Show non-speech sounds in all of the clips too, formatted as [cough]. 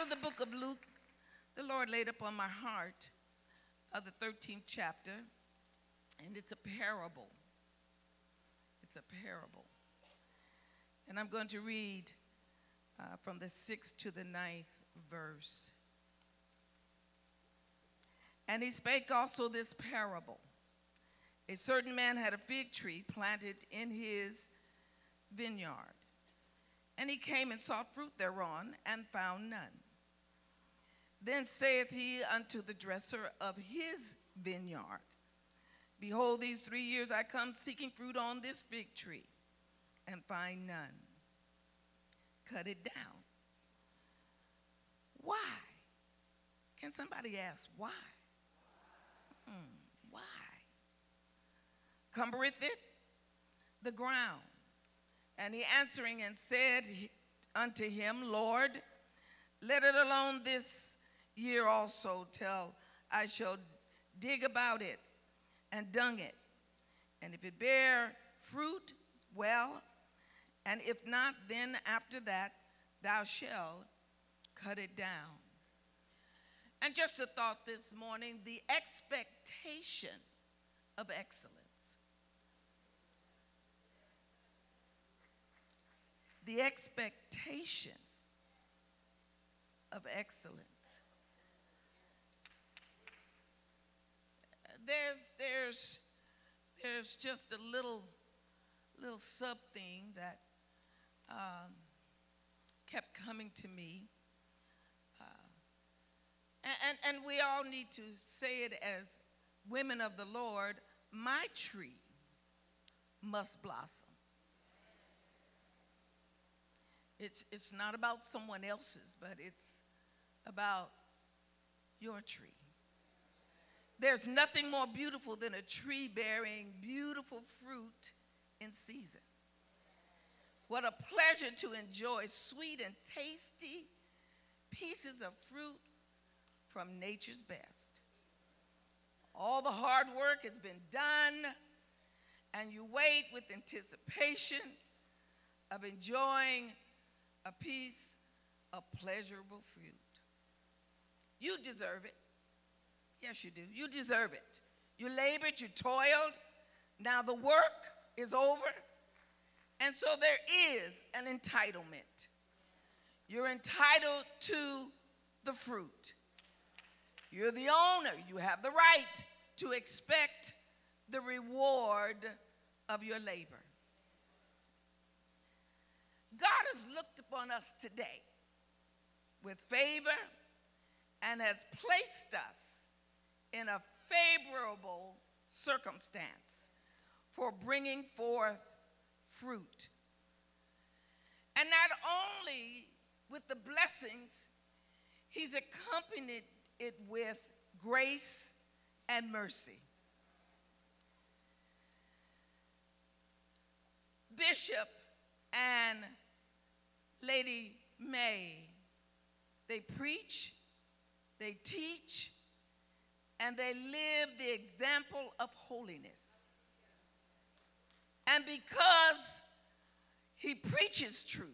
of the book of Luke, the Lord laid upon my heart of the 13th chapter, and it's a parable. It's a parable. And I'm going to read uh, from the sixth to the ninth verse. And he spake also this parable. A certain man had a fig tree planted in his vineyard. And he came and sought fruit thereon, and found none. Then saith he unto the dresser of his vineyard, Behold, these three years I come seeking fruit on this fig tree, and find none. Cut it down. Why? Can somebody ask why? Hmm, why? Cumbereth it the ground. And he answering and said unto him, Lord, let it alone this year also till I shall dig about it and dung it. And if it bear fruit, well, and if not, then after that thou shalt cut it down. And just a thought this morning the expectation of excellence. The expectation of excellence. There's, there's, there's just a little, little sub thing that um, kept coming to me and, and, we all need to say it as women of the Lord my tree must blossom. It's, it's not about someone else's, but it's about your tree. There's nothing more beautiful than a tree bearing beautiful fruit in season. What a pleasure to enjoy sweet and tasty pieces of fruit from nature's best. All the hard work has been done, and you wait with anticipation of enjoying a piece of pleasurable fruit. You deserve it. Yes, you do. You deserve it. You labored, you toiled. Now the work is over. And so there is an entitlement. You're entitled to the fruit. You're the owner. You have the right to expect the reward of your labor. God has looked upon us today with favor and has placed us in a favorable circumstance for bringing forth fruit. And not only with the blessings, He's accompanied it with grace and mercy. Bishop and Lady May, they preach, they teach, and they live the example of holiness. And because he preaches truth,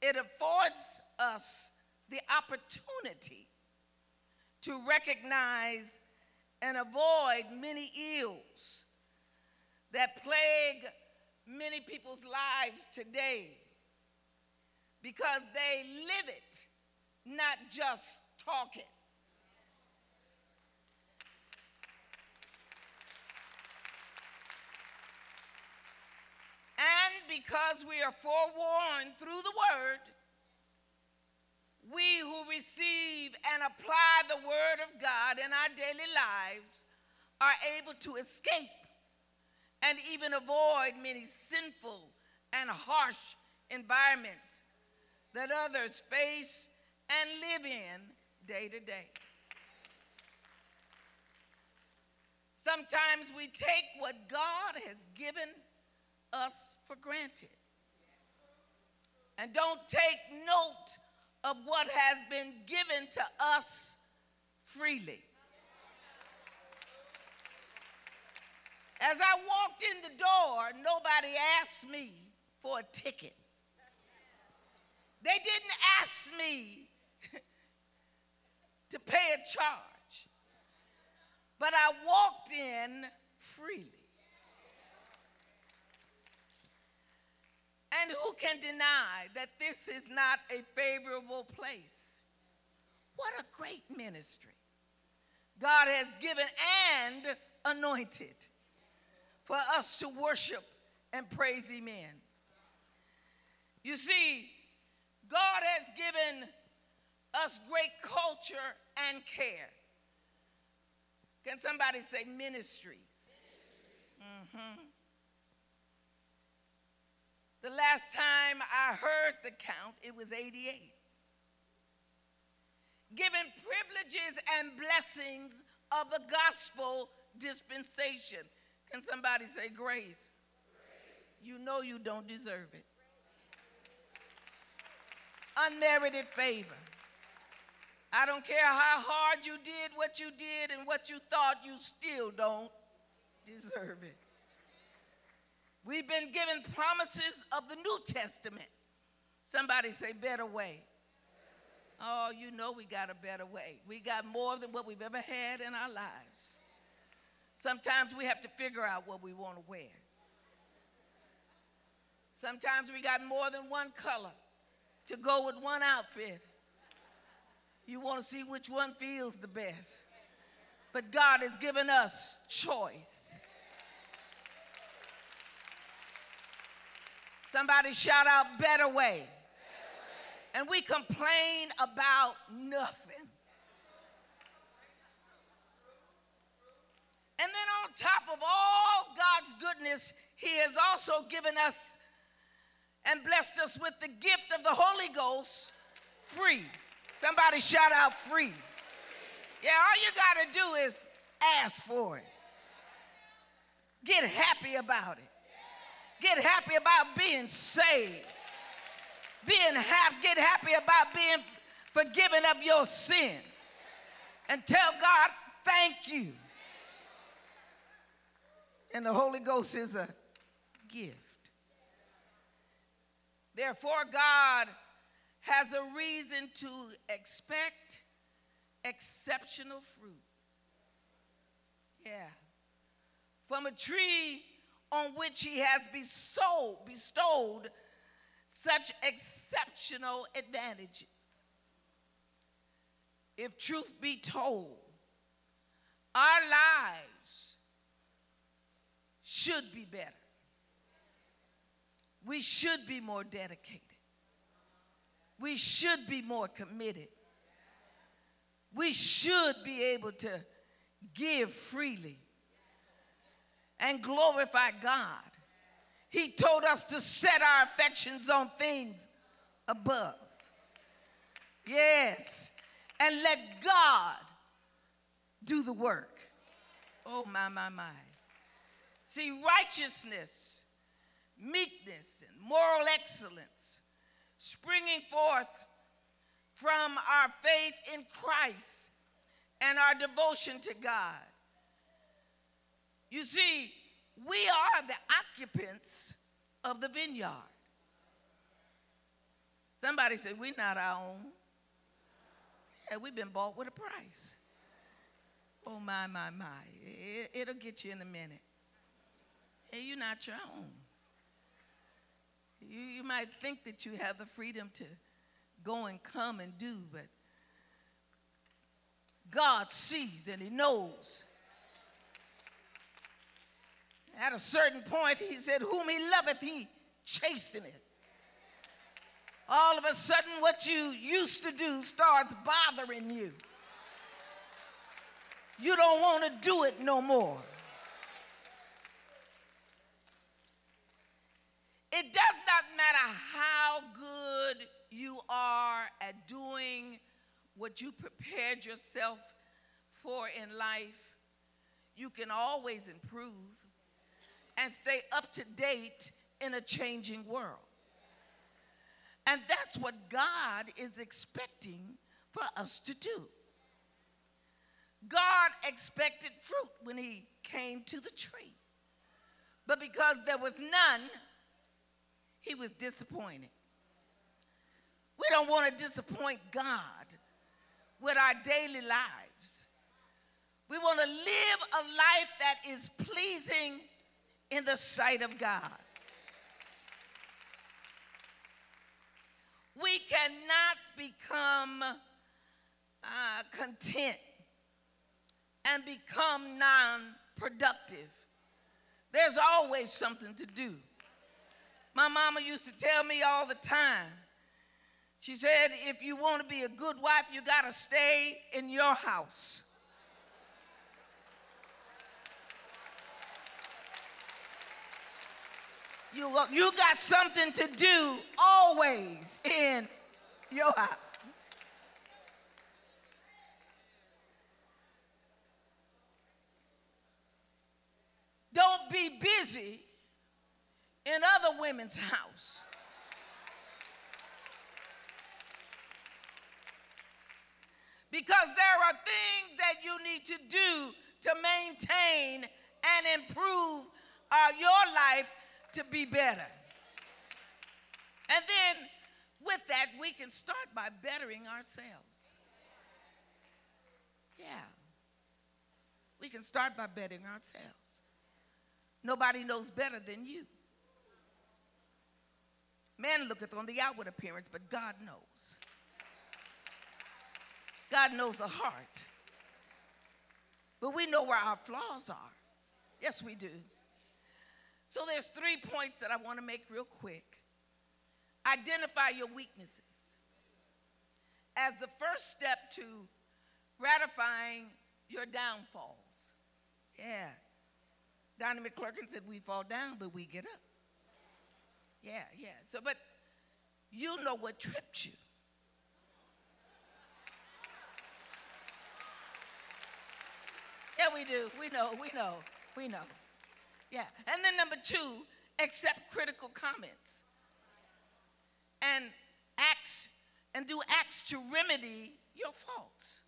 it affords us the opportunity to recognize and avoid many ills that plague many people's lives today because they live it, not just talk it. And because we are forewarned through the word we who receive and apply the Word of God in our daily lives are able to escape and even avoid many sinful and harsh environments that others face and live in day to day. Sometimes we take what God has given us for granted and don't take note of what has been given to us freely. As I walked in the door, nobody asked me for a ticket. They didn't ask me [laughs] to pay a charge, but I walked in freely. And who can deny that this is not a favorable place? What a great ministry God has given and anointed for us to worship and praise Him in. You see, God has given us great culture and care. Can somebody say ministries? Mm-hmm. The last time I heard the count, it was 88. Given privileges and blessings of the gospel dispensation. Can somebody say grace? grace? You know you don't deserve it. Unmerited favor. I don't care how hard you did what you did and what you thought, you still don't deserve it. We've been given promises of the New Testament. Somebody say, better way. Oh, you know we got a better way. We got more than what we've ever had in our lives. Sometimes we have to figure out what we want to wear. Sometimes we got more than one color to go with one outfit. You want to see which one feels the best. But God has given us choice. Somebody shout out better way. And we complain about nothing. And then on top of all God's goodness, He has also given us and blessed us with the gift of the Holy Ghost free. Somebody shout out free. Yeah, all you got to do is ask for it. Get happy about it. Get happy about being saved. Being happy, get happy about being forgiven of your sins. And tell God, thank you. And the Holy Ghost is a gift. Therefore, God has a reason to expect exceptional fruit. Yeah. From a tree on which he has bestowed, bestowed such exceptional advantages. If truth be told, our lives should be better. We should be more dedicated. We should be more committed. We should be able to give freely and glorify God. He told us to set our affections on things above. Yes. And let God do the work. Oh, my, my, my. See, righteousness, meekness, and moral excellence springing forth from our faith in Christ and our devotion to God you see, we are the occupants of the vineyard. Somebody said, We're not our own. Yeah, we've been bought with a price. Oh, my, my, my. It, will get you in a minute. Hey, you're not your own. You, you might think that you have the freedom to go and come and do, but God sees and He knows at a certain point, he said, Whom he loveth, he chasteneth. All of a sudden, what you used to do starts bothering you. You don't want to do it no more. It does not matter how good you are at doing what you prepared yourself for in life, you can always improve and stay up to date in a changing world. And that's what God is expecting for us to do. God expected fruit when he came to the tree. But because there was none, he was disappointed. We don't want to disappoint God with our daily lives. We want to live a life that is pleasing in the sight of God. We cannot become uh, content and become non productive. There's always something to do. My mama used to tell me all the time. She said, if you want to be a good wife, you got to stay in your house. You, you got something to do always in your house. Don't be busy in other women's house. Because there are things that you need to do to maintain and improve uh, your life to be better. And then with that, we can start by bettering ourselves. Yeah. We can start by bettering ourselves. Nobody knows better than you. Man looketh on the outward appearance, but God knows. God knows the heart. But we know where our flaws are. Yes, we do. So there's three points that I want to make real quick. Identify your weaknesses as the first step to ratifying your downfalls. Yeah. Donnie McClurkin said we fall down, but we get up. Yeah, yeah. So, but you know what tripped you. Yeah, we do. We know, we know, we know. Yeah. And then number two, accept critical comments. And acts and do acts to remedy your faults.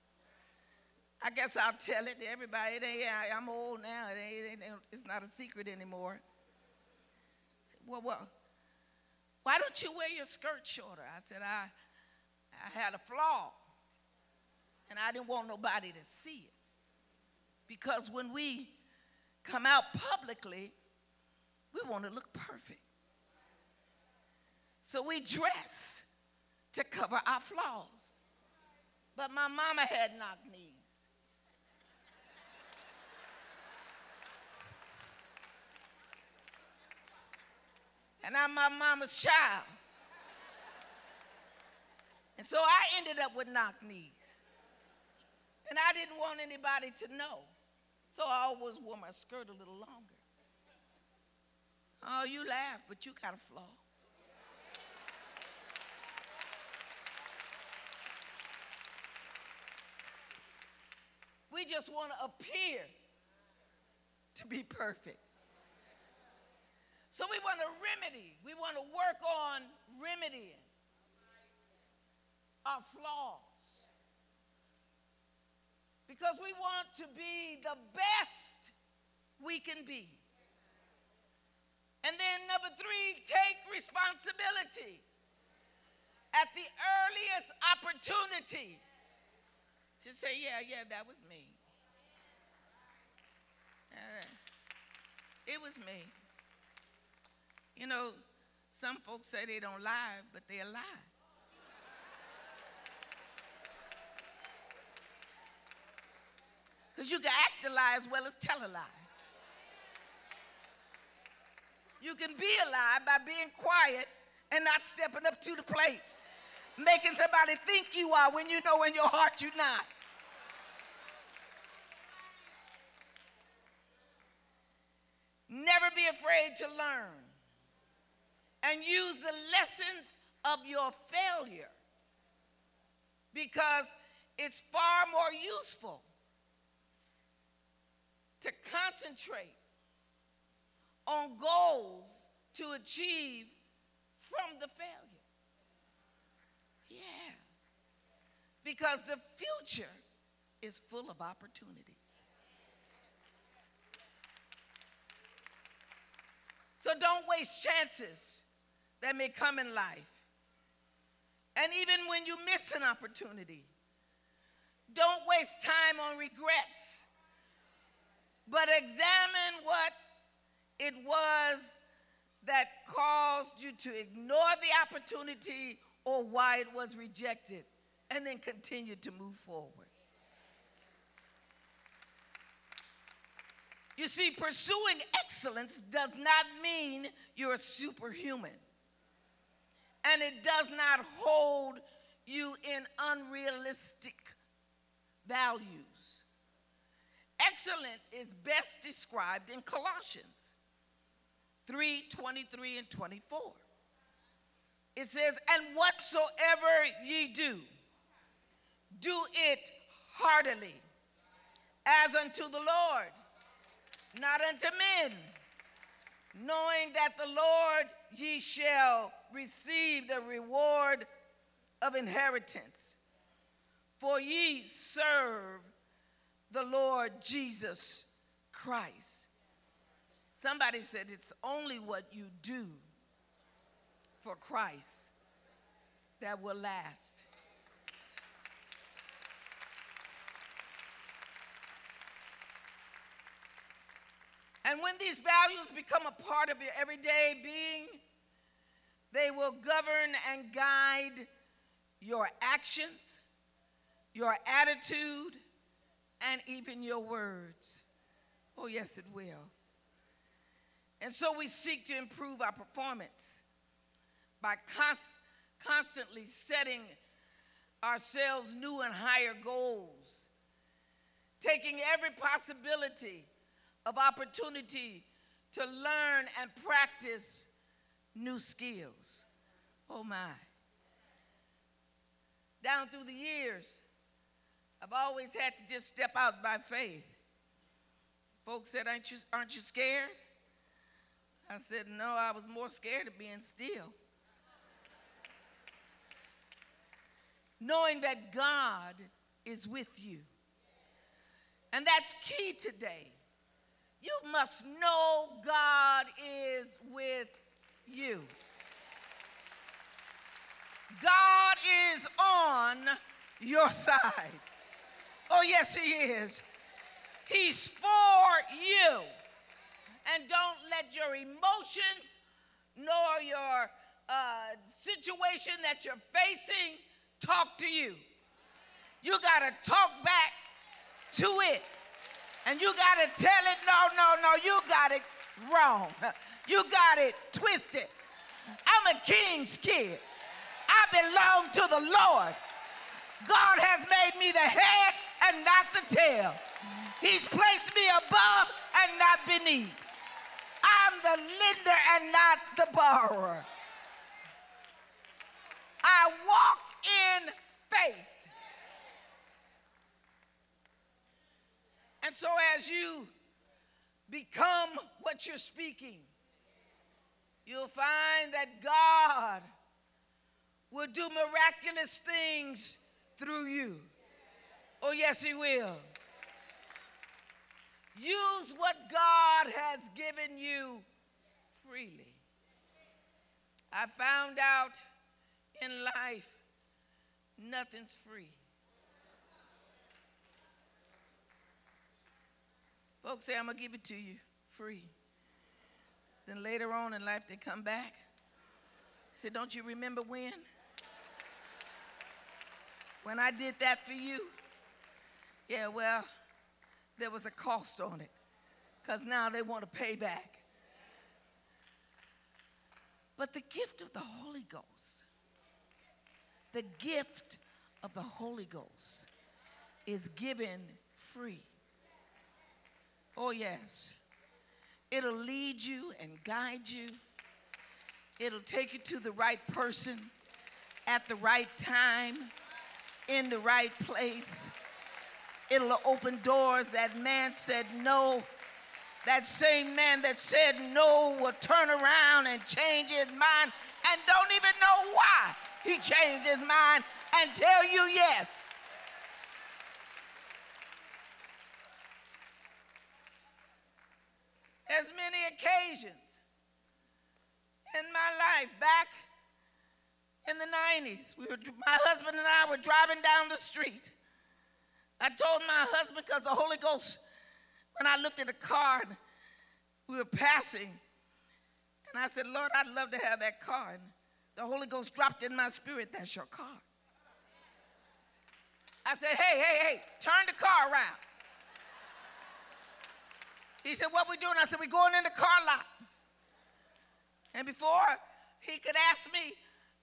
I guess I'll tell it to everybody. It ain't, I'm old now. It ain't, it's not a secret anymore. Well, well, why don't you wear your skirt shorter? I said, I, I had a flaw, and I didn't want nobody to see it. Because when we come out publicly, we want to look perfect. So we dress to cover our flaws. But my mama had knock knees. And I'm my mama's child. And so I ended up with knock knees. And I didn't want anybody to know. So I always wore my skirt a little longer. Oh, you laugh, but you got a flaw. We just want to appear to be perfect. So we want to remedy, we want to work on remedying our flaws because we want to be the best we can be. And then, number three, take responsibility at the earliest opportunity to say, Yeah, yeah, that was me. Uh, it was me. You know, some folks say they don't lie, but they're. Because you can act a lie as well as tell a lie. You can be a lie by being quiet and not stepping up to the plate, making somebody think you are when you know in your heart you're not. Never be afraid to learn and use the lessons of your failure because it's far more useful to concentrate on goals to achieve from the failure. Yeah. Because the future is full of opportunities. So don't waste chances that may come in life. And even when you miss an opportunity, don't waste time on regrets, but examine what it was that caused you to ignore the opportunity or why it was rejected, and then continue to move forward. You see, pursuing excellence does not mean you're superhuman. And it does not hold you in unrealistic values. Excellent is best described in Colossians 3 23 and 24. It says, And whatsoever ye do, do it heartily, as unto the Lord not unto men, knowing that the Lord ye shall receive the reward of inheritance. For ye serve the Lord Jesus Christ. Somebody said it's only what you do for Christ that will last. And when these values become a part of your everyday being, they will govern and guide your actions, your attitude, and even your words. Oh, yes, it will. And so we seek to improve our performance by const- constantly setting ourselves new and higher goals, taking every possibility of opportunity to learn and practice new skills. Oh my. Down through the years, I've always had to just step out by faith. Folks said, aren't you, aren't you scared? I said, No, I was more scared of being still. Knowing that God is with you. And that's key today. You must know God is with you. God is on your side. Oh, yes, He is. He's for you. And don't let your emotions nor your uh, situation that you're facing talk to you. You got to talk back to it. And you got to tell it, no, no, no, you got it wrong. You got it twisted. I'm a king's kid. I belong to the Lord. God has made me the head and not the tail. He's placed me above and not beneath. I'm the lender and not the borrower. I walk in faith. And so, as you become what you're speaking, you'll find that God will do miraculous things through you. Oh, yes, He will. Use what God has given you freely. I found out in life nothing's free. Folks say, I'm going to give it to you free. Then later on in life, they come back. They say, Don't you remember when? When I did that for you? Yeah, well, there was a cost on it because now they want to pay back. But the gift of the Holy Ghost, the gift of the Holy Ghost is given free. Oh, yes. It'll lead you and guide you. It'll take you to the right person at the right time, in the right place. It'll open doors that man said no. That same man that said no will turn around and change his mind and don't even know why he changed his mind and tell you yes. as many occasions in my life back in the 90s. We were, my husband and I were driving down the street. I told my husband because the Holy Ghost, when I looked at the car we were passing, and I said, Lord, I'd love to have that car. And the Holy Ghost dropped in my spirit, that's your car. I said, hey, hey, hey, turn the car around. He said, what we doing? I said, we going in the car lot. And before he could ask me,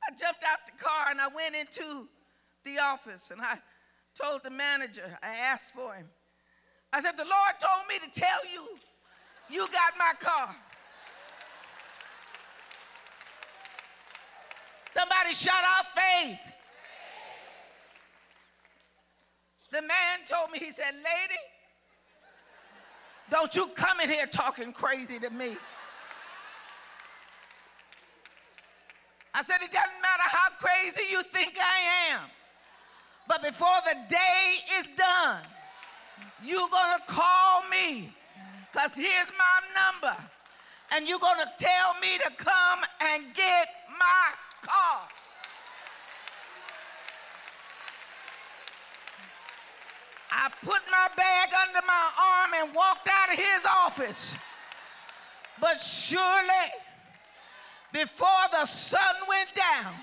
I jumped out the car and I went into the office and I told the manager, I asked for him. I said, the Lord told me to tell you, you got my car. Somebody shout out faith. The man told me, he said, Lady, don't you come in here talking crazy to me. I said, It doesn't matter how crazy you think I am, but before the day is done, you're gonna call me, because here's my number, and you're gonna tell me to come and get my car. I put my bag under my arm and walked out of his office. But surely, before the sun went down,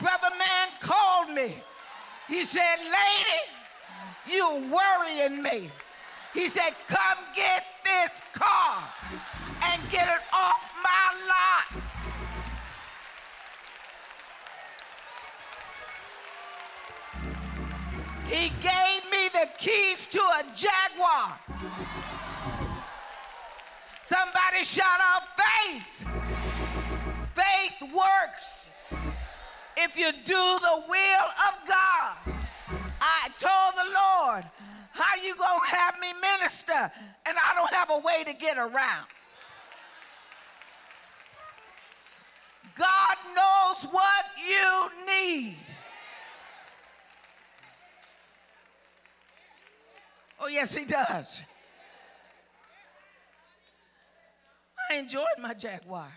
Brother Man called me. He said, Lady, you worrying me. He said, Come get this car and get it off my lot. He gave me the keys to a Jaguar. Somebody shout out faith. Faith works if you do the will of God. I told the Lord, how you gonna have me minister and I don't have a way to get around? God knows what you need. Oh, yes, he does. I enjoyed my Jaguar.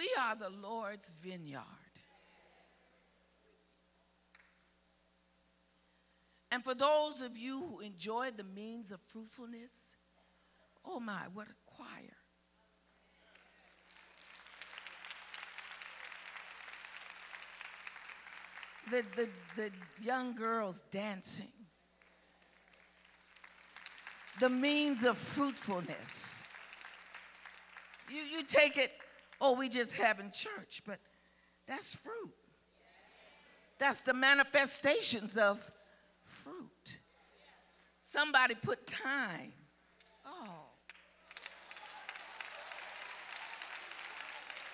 We are the Lord's vineyard. And for those of you who enjoy the means of fruitfulness, oh my, what a choir. the, the, the young girls dancing, the means of fruitfulness. You, you take it, oh, we just having church, but that's fruit. That's the manifestations of fruit. Somebody put time. Oh.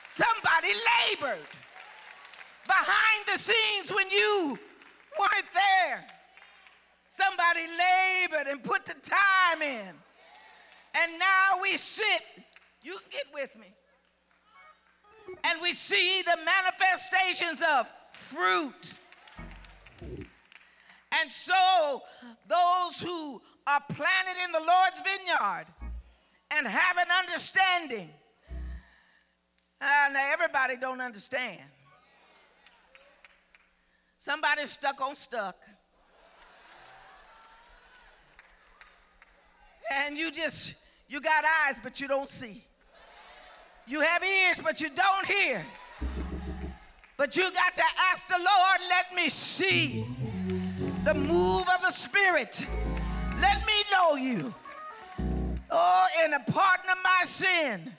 Somebody labored behind the scenes when you weren't there. Somebody labored and put the time in. And now we sit, you get with me. And we see the manifestations of fruit. And so, those who are planted in the Lord's vineyard and have an understanding, uh, now everybody don't understand. Somebody's stuck on stuck. And you just, you got eyes, but you don't see. You have ears, but you don't hear. But you got to ask the Lord, let me see the move of the Spirit. Let me know you. Oh, and a pardon of my sin.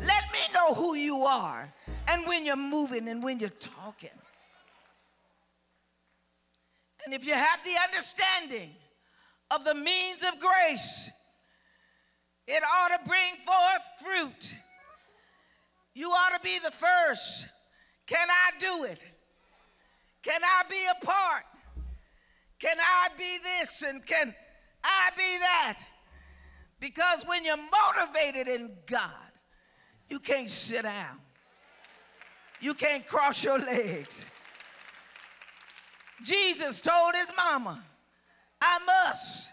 Let me know who you are and when you're moving and when you're talking. And if you have the understanding of the means of grace, it ought to bring forth fruit. You ought to be the first. Can I do it? Can I be a part? Can I be this and can I be that? Because when you're motivated in God, you can't sit down. You can't cross your legs. Jesus told his mama, I must,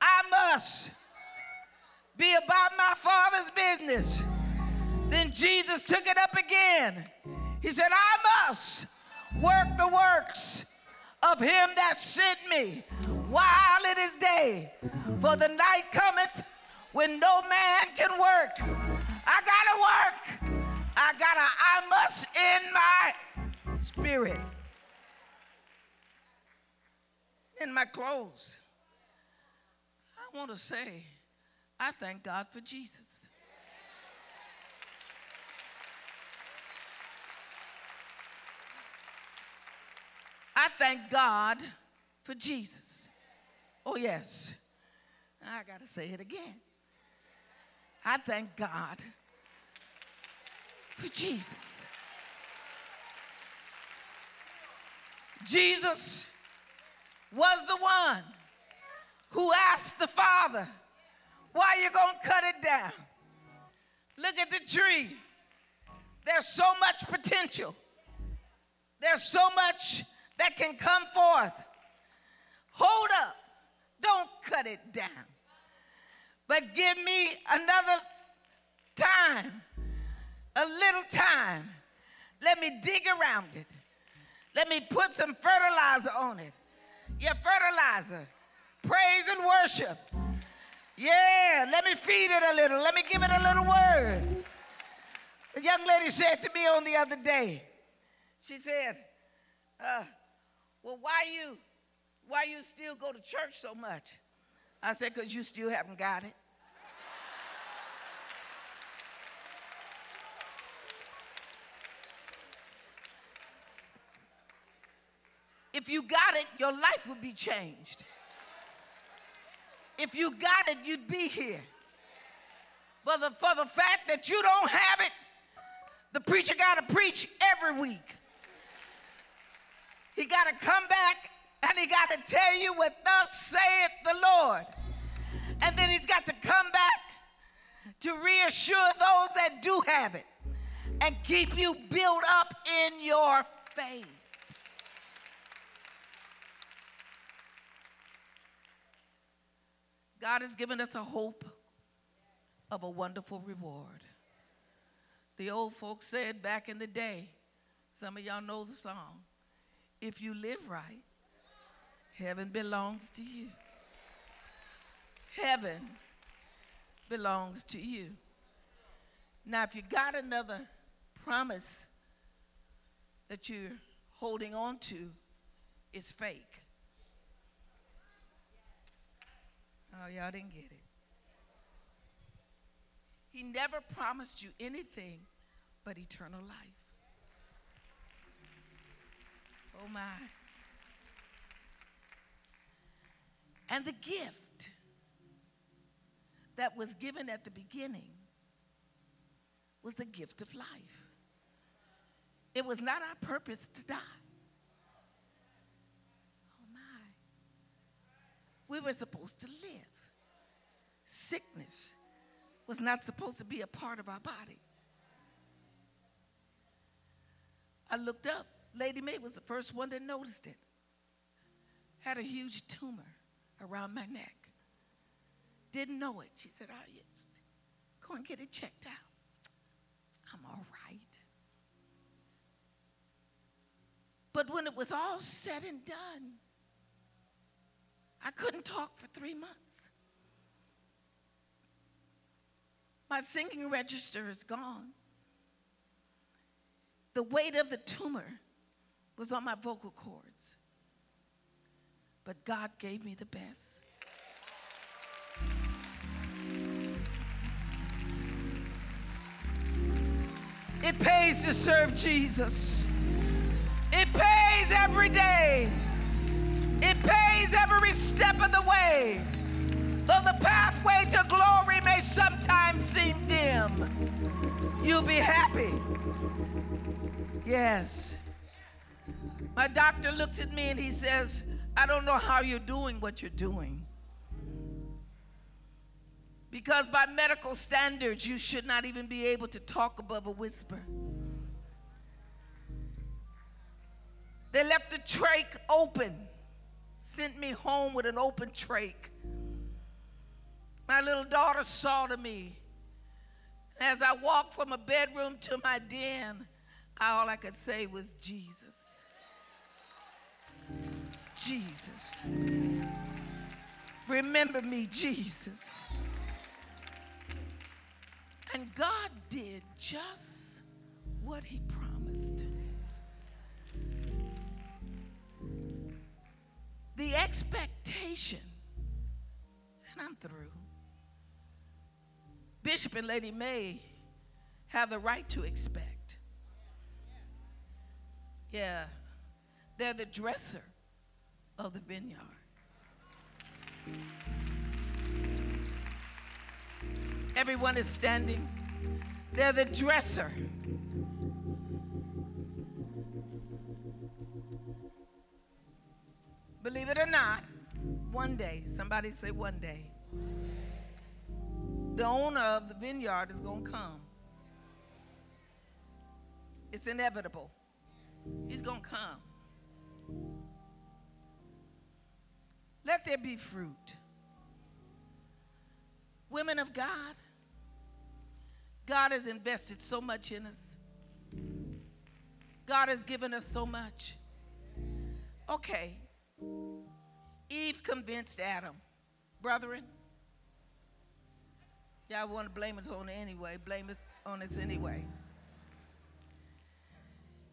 I must be about my Father's business. Then Jesus took it up again. He said, I must work the works of him that sent me while it is day. For the night cometh when no man can work. I gotta work. I gotta, I must in my spirit. In my clothes. I want to say, I thank God for Jesus. I thank God for Jesus. Oh, yes. I got to say it again. I thank God for Jesus. Jesus was the one who asked the Father, Why are you gonna cut it down? Look at the tree. There's so much potential. There's so much that can come forth. Hold up. Don't cut it down. But give me another time, a little time. Let me dig around it. Let me put some fertilizer on it. Your fertilizer, praise and worship. Yeah, let me feed it a little. Let me give it a little word. A young lady said to me on the other day, she said, uh, well, why you, why you still go to church so much? I said, because you still haven't got it. If you got it, your life would be changed. If you got it, you'd be here. But for the fact that you don't have it, the preacher got to preach every week. He got to come back and he got to tell you what thus saith the Lord. And then he's got to come back to reassure those that do have it and keep you built up in your faith. God has given us a hope of a wonderful reward. The old folks said back in the day, some of y'all know the song, if you live right, heaven belongs to you. Heaven belongs to you. Now, if you got another promise that you're holding on to, it's fake. Oh, y'all didn't get it. He never promised you anything but eternal life. Oh, my. And the gift that was given at the beginning was the gift of life. It was not our purpose to die. Oh, my. We were supposed to live. Sickness was not supposed to be a part of our body. I looked up Lady Mae was the first one that noticed it. Had a huge tumor around my neck. Didn't know it. She said, oh, yes. Go and get it checked out. I'm all right. But when it was all said and done, I couldn't talk for three months. My singing register is gone. The weight of the tumor was on my vocal cords. But God gave me the best. It pays to serve Jesus. It pays every day. It pays every step of the way. Though the pathway to glory may sometimes seem dim, you'll be happy. Yes. My doctor looks at me and he says, I don't know how you're doing what you're doing. Because by medical standards, you should not even be able to talk above a whisper. They left the trach open, sent me home with an open trach. my little daughter saw to me. As I walked from a bedroom to my den, all I could say was Jesus. Jesus. Remember me, Jesus. And God did just what He promised. The expectation, and I'm through. Bishop and Lady Mae have the right to expect. Yeah, they're the dresser of the vineyard. Everyone is standing. They're the dresser. Believe it or not, one day, somebody say one day, the owner of the vineyard is going to come. It's inevitable. He's going to come. Let there be fruit. Women of God, God has invested so much in us. God has given us so much. Okay. Eve convinced Adam. Brethren, y'all want to blame us on it anyway. Blame us on us anyway.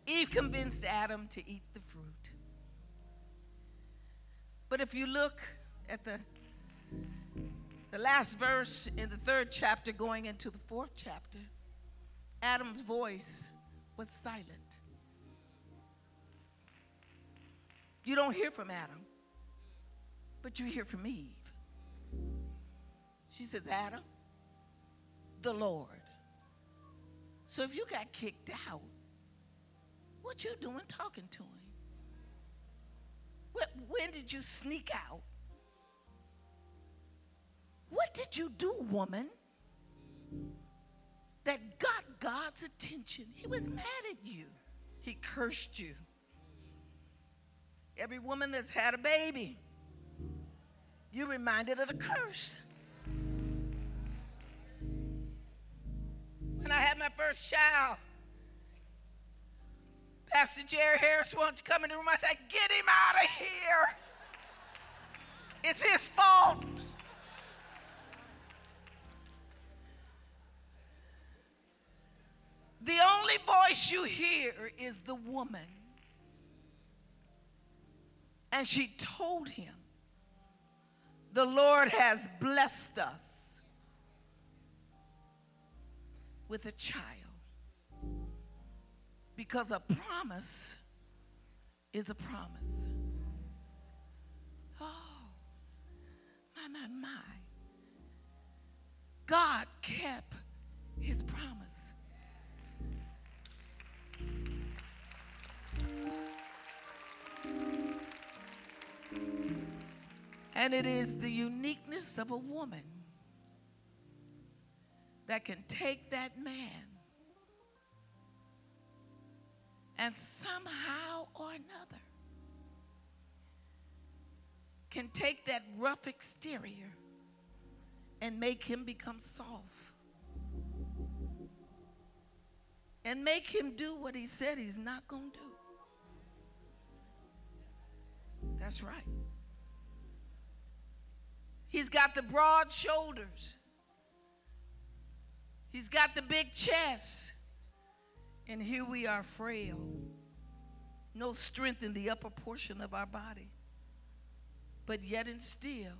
Eve convinced Adam to eat the fruit. But if you look at the, the last verse in the third chapter, going into the fourth chapter, Adam's voice was silent. You don't hear from Adam, but you hear from Eve. She says, Adam, the Lord. So if you got kicked out, what you doing talking to him? When did you sneak out? What did you do, woman, that got God's attention? He was mad at you, He cursed you. Every woman that's had a baby, you're reminded of the curse. When I had my first child, Pastor Jerry Harris wanted to come in the room. I said, Get him out of here. It's his fault. The only voice you hear is the woman. And she told him, The Lord has blessed us with a child because a promise is a promise. Oh, my, my, my. God kept his promise. And it is the uniqueness of a woman that can take that man and somehow or another can take that rough exterior and make him become soft and make him do what he said he's not going to do. That's right. He's got the broad shoulders. He's got the big chest. And here we are frail, no strength in the upper portion of our body. But yet and still,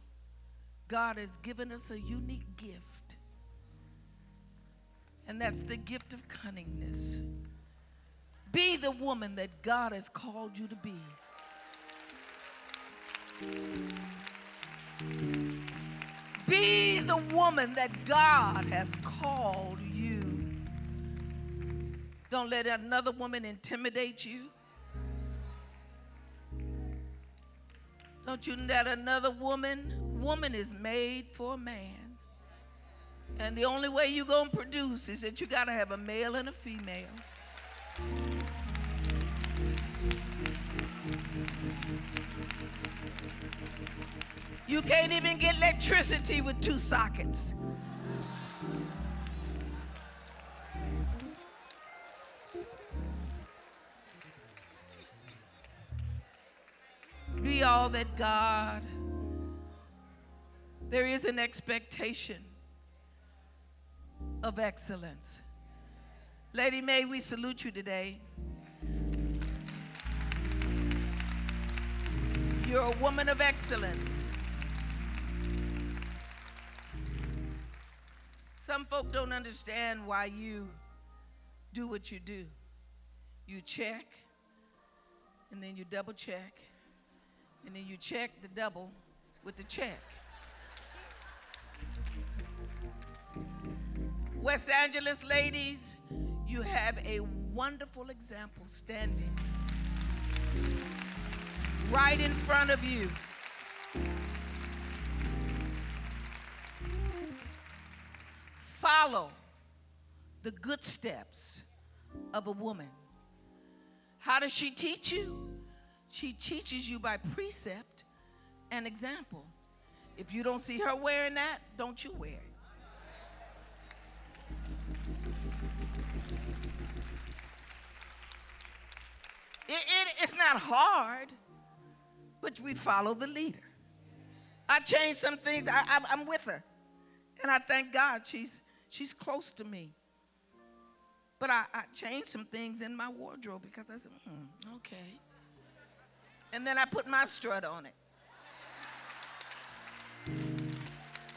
God has given us a unique gift. And that's the gift of cunningness. Be the woman that God has called you to be. Be the woman that God has called don't let another woman intimidate you. Don't you let another woman, woman is made for a man. And the only way you're going to produce is that you got to have a male and a female. You can't even get electricity with two sockets. All that God, there is an expectation of excellence. Lady Mae, we salute you today. You're a woman of excellence. Some folk don't understand why you do what you do. You check, and then you double check, and then you check the double with the check. West Angeles ladies, you have a wonderful example standing right in front of you. Follow the good steps of a woman. How does she teach you? She teaches you by precept and example. If you don't see her wearing that, don't you wear it. It, it, it's not hard, but we follow the leader. I changed some things. I, I, I'm with her. And I thank God she's, she's close to me. But I, I changed some things in my wardrobe because I said, hmm, okay. And then I put my strut on it.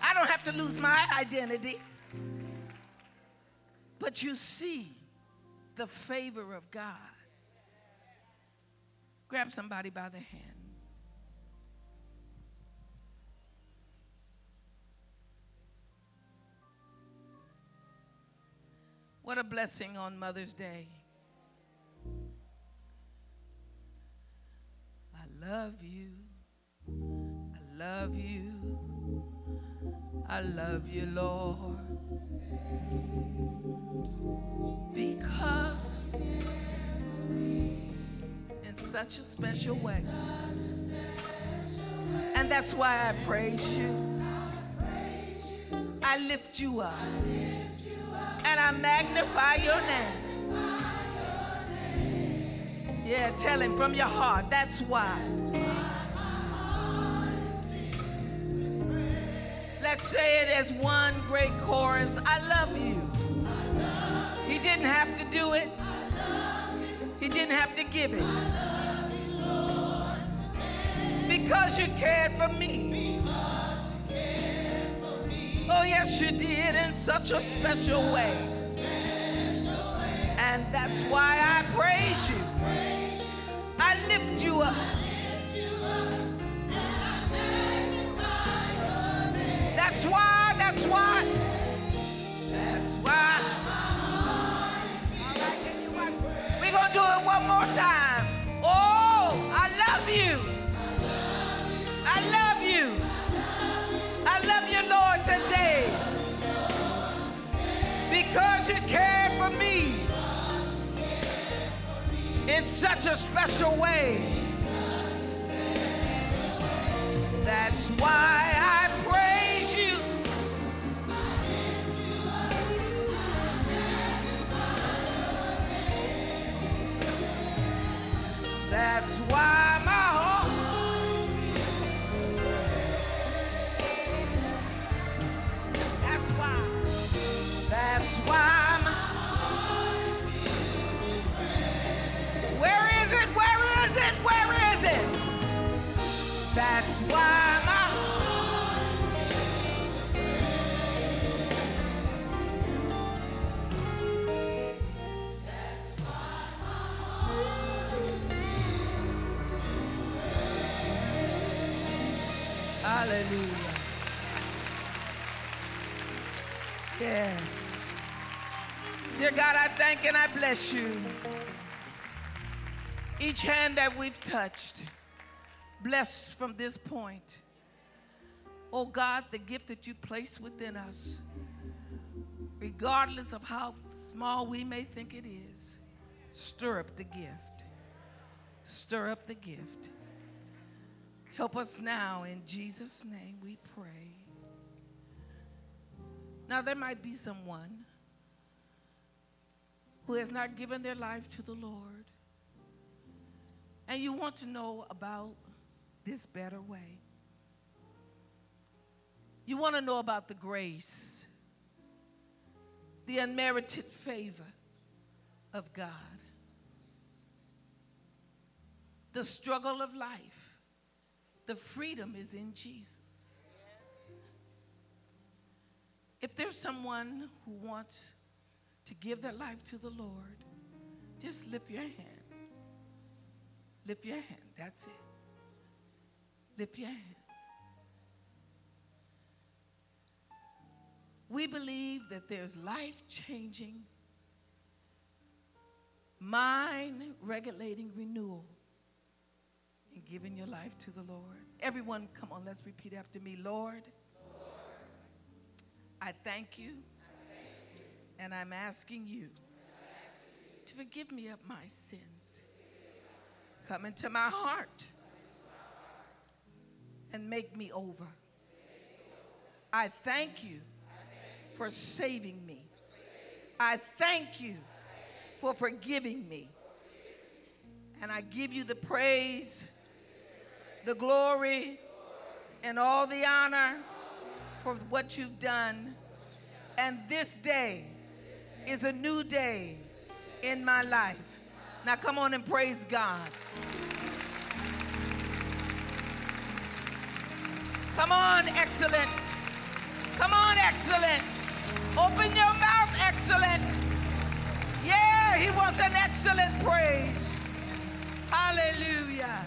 I don't have to lose my identity. But you see the favor of God. Grab somebody by the hand. What a blessing on Mother's Day. Love you. I love you. I love you, Lord. Because in such a special way. And that's why I praise you. I lift you up and I magnify your name. Yeah, tell him from your heart. That's why. Let's say it as one great chorus. I love you. He didn't have to do it. He didn't have to give it. Because you cared for me. Oh, yes, you did in such a special way. And that's why I praise you. I lift you up. That's why, that's why, that's why. We're going to do it one more time. Oh, I love you. I love you. I love you, Lord, today. Because you cared for me in such a special way. That's why I praise you. That's why That's why my Hallelujah. Yes. Dear God, I thank and I bless you. Each hand that we've touched, blessed from this point. Oh God, the gift that you place within us, regardless of how small we may think it is, stir up the gift. Stir up the gift. Help us now. In Jesus' name we pray. Now, there might be someone who has not given their life to the Lord, and you want to know about this better way. You want to know about the grace, the unmerited favor of God, the struggle of life, the freedom is in Jesus. If there's someone who wants to give their life to the Lord, just lift your hand. Lift your hand. That's it. Your hand. We believe that there's life changing, mind regulating renewal in giving your life to the Lord. Everyone, come on, let's repeat after me Lord, Lord I thank you, I thank you and I'm asking you, asking to forgive me of my sins. Come into my heart and make me over. I thank you for saving me. I thank you for forgiving me. And I give you the praise, the glory, and all the honor for what you've done. And this day is a new day in my life. Now come on and praise God. Come on, excellent. Come on, excellent. Open your mouth, excellent. Yeah, he wants an excellent praise. Hallelujah.